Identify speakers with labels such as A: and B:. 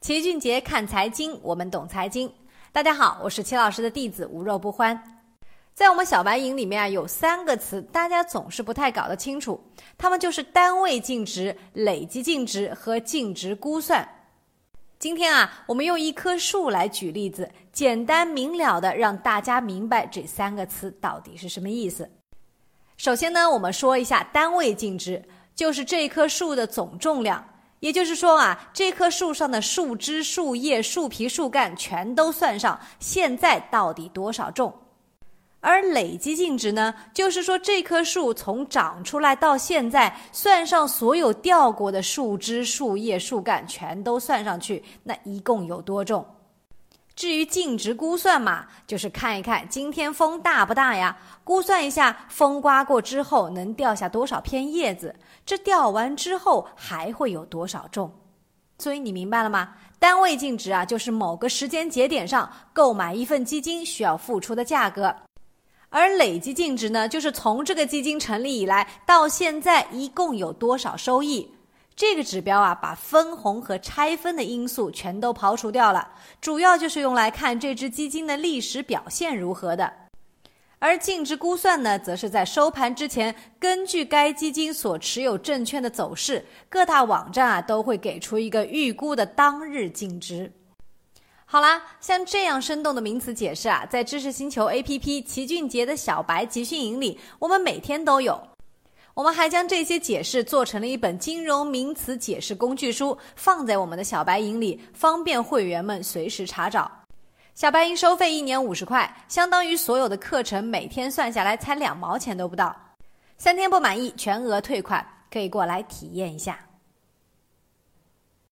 A: 齐俊杰看财经，我们懂财经。大家好，我是齐老师的弟子无肉不欢。在我们小白营里面啊，有三个词，大家总是不太搞得清楚，它们就是单位净值、累积净值和净值估算。今天啊，我们用一棵树来举例子，简单明了的让大家明白这三个词到底是什么意思。首先呢，我们说一下单位净值，就是这棵树的总重量。也就是说啊，这棵树上的树枝、树叶、树皮、树干全都算上，现在到底多少重？而累积净值呢，就是说这棵树从长出来到现在，算上所有掉过的树枝、树叶、树干，全都算上去，那一共有多重？至于净值估算嘛，就是看一看今天风大不大呀，估算一下风刮过之后能掉下多少片叶子，这掉完之后还会有多少重。所以你明白了吗？单位净值啊，就是某个时间节点上购买一份基金需要付出的价格，而累计净值呢，就是从这个基金成立以来到现在一共有多少收益。这个指标啊，把分红和拆分的因素全都刨除掉了，主要就是用来看这只基金的历史表现如何的。而净值估算呢，则是在收盘之前，根据该基金所持有证券的走势，各大网站啊都会给出一个预估的当日净值。好啦，像这样生动的名词解释啊，在知识星球 APP 齐俊杰的小白集训营里，我们每天都有。我们还将这些解释做成了一本金融名词解释工具书，放在我们的小白营里，方便会员们随时查找。小白营收费一年五十块，相当于所有的课程每天算下来才两毛钱都不到。三天不满意全额退款，可以过来体验一下。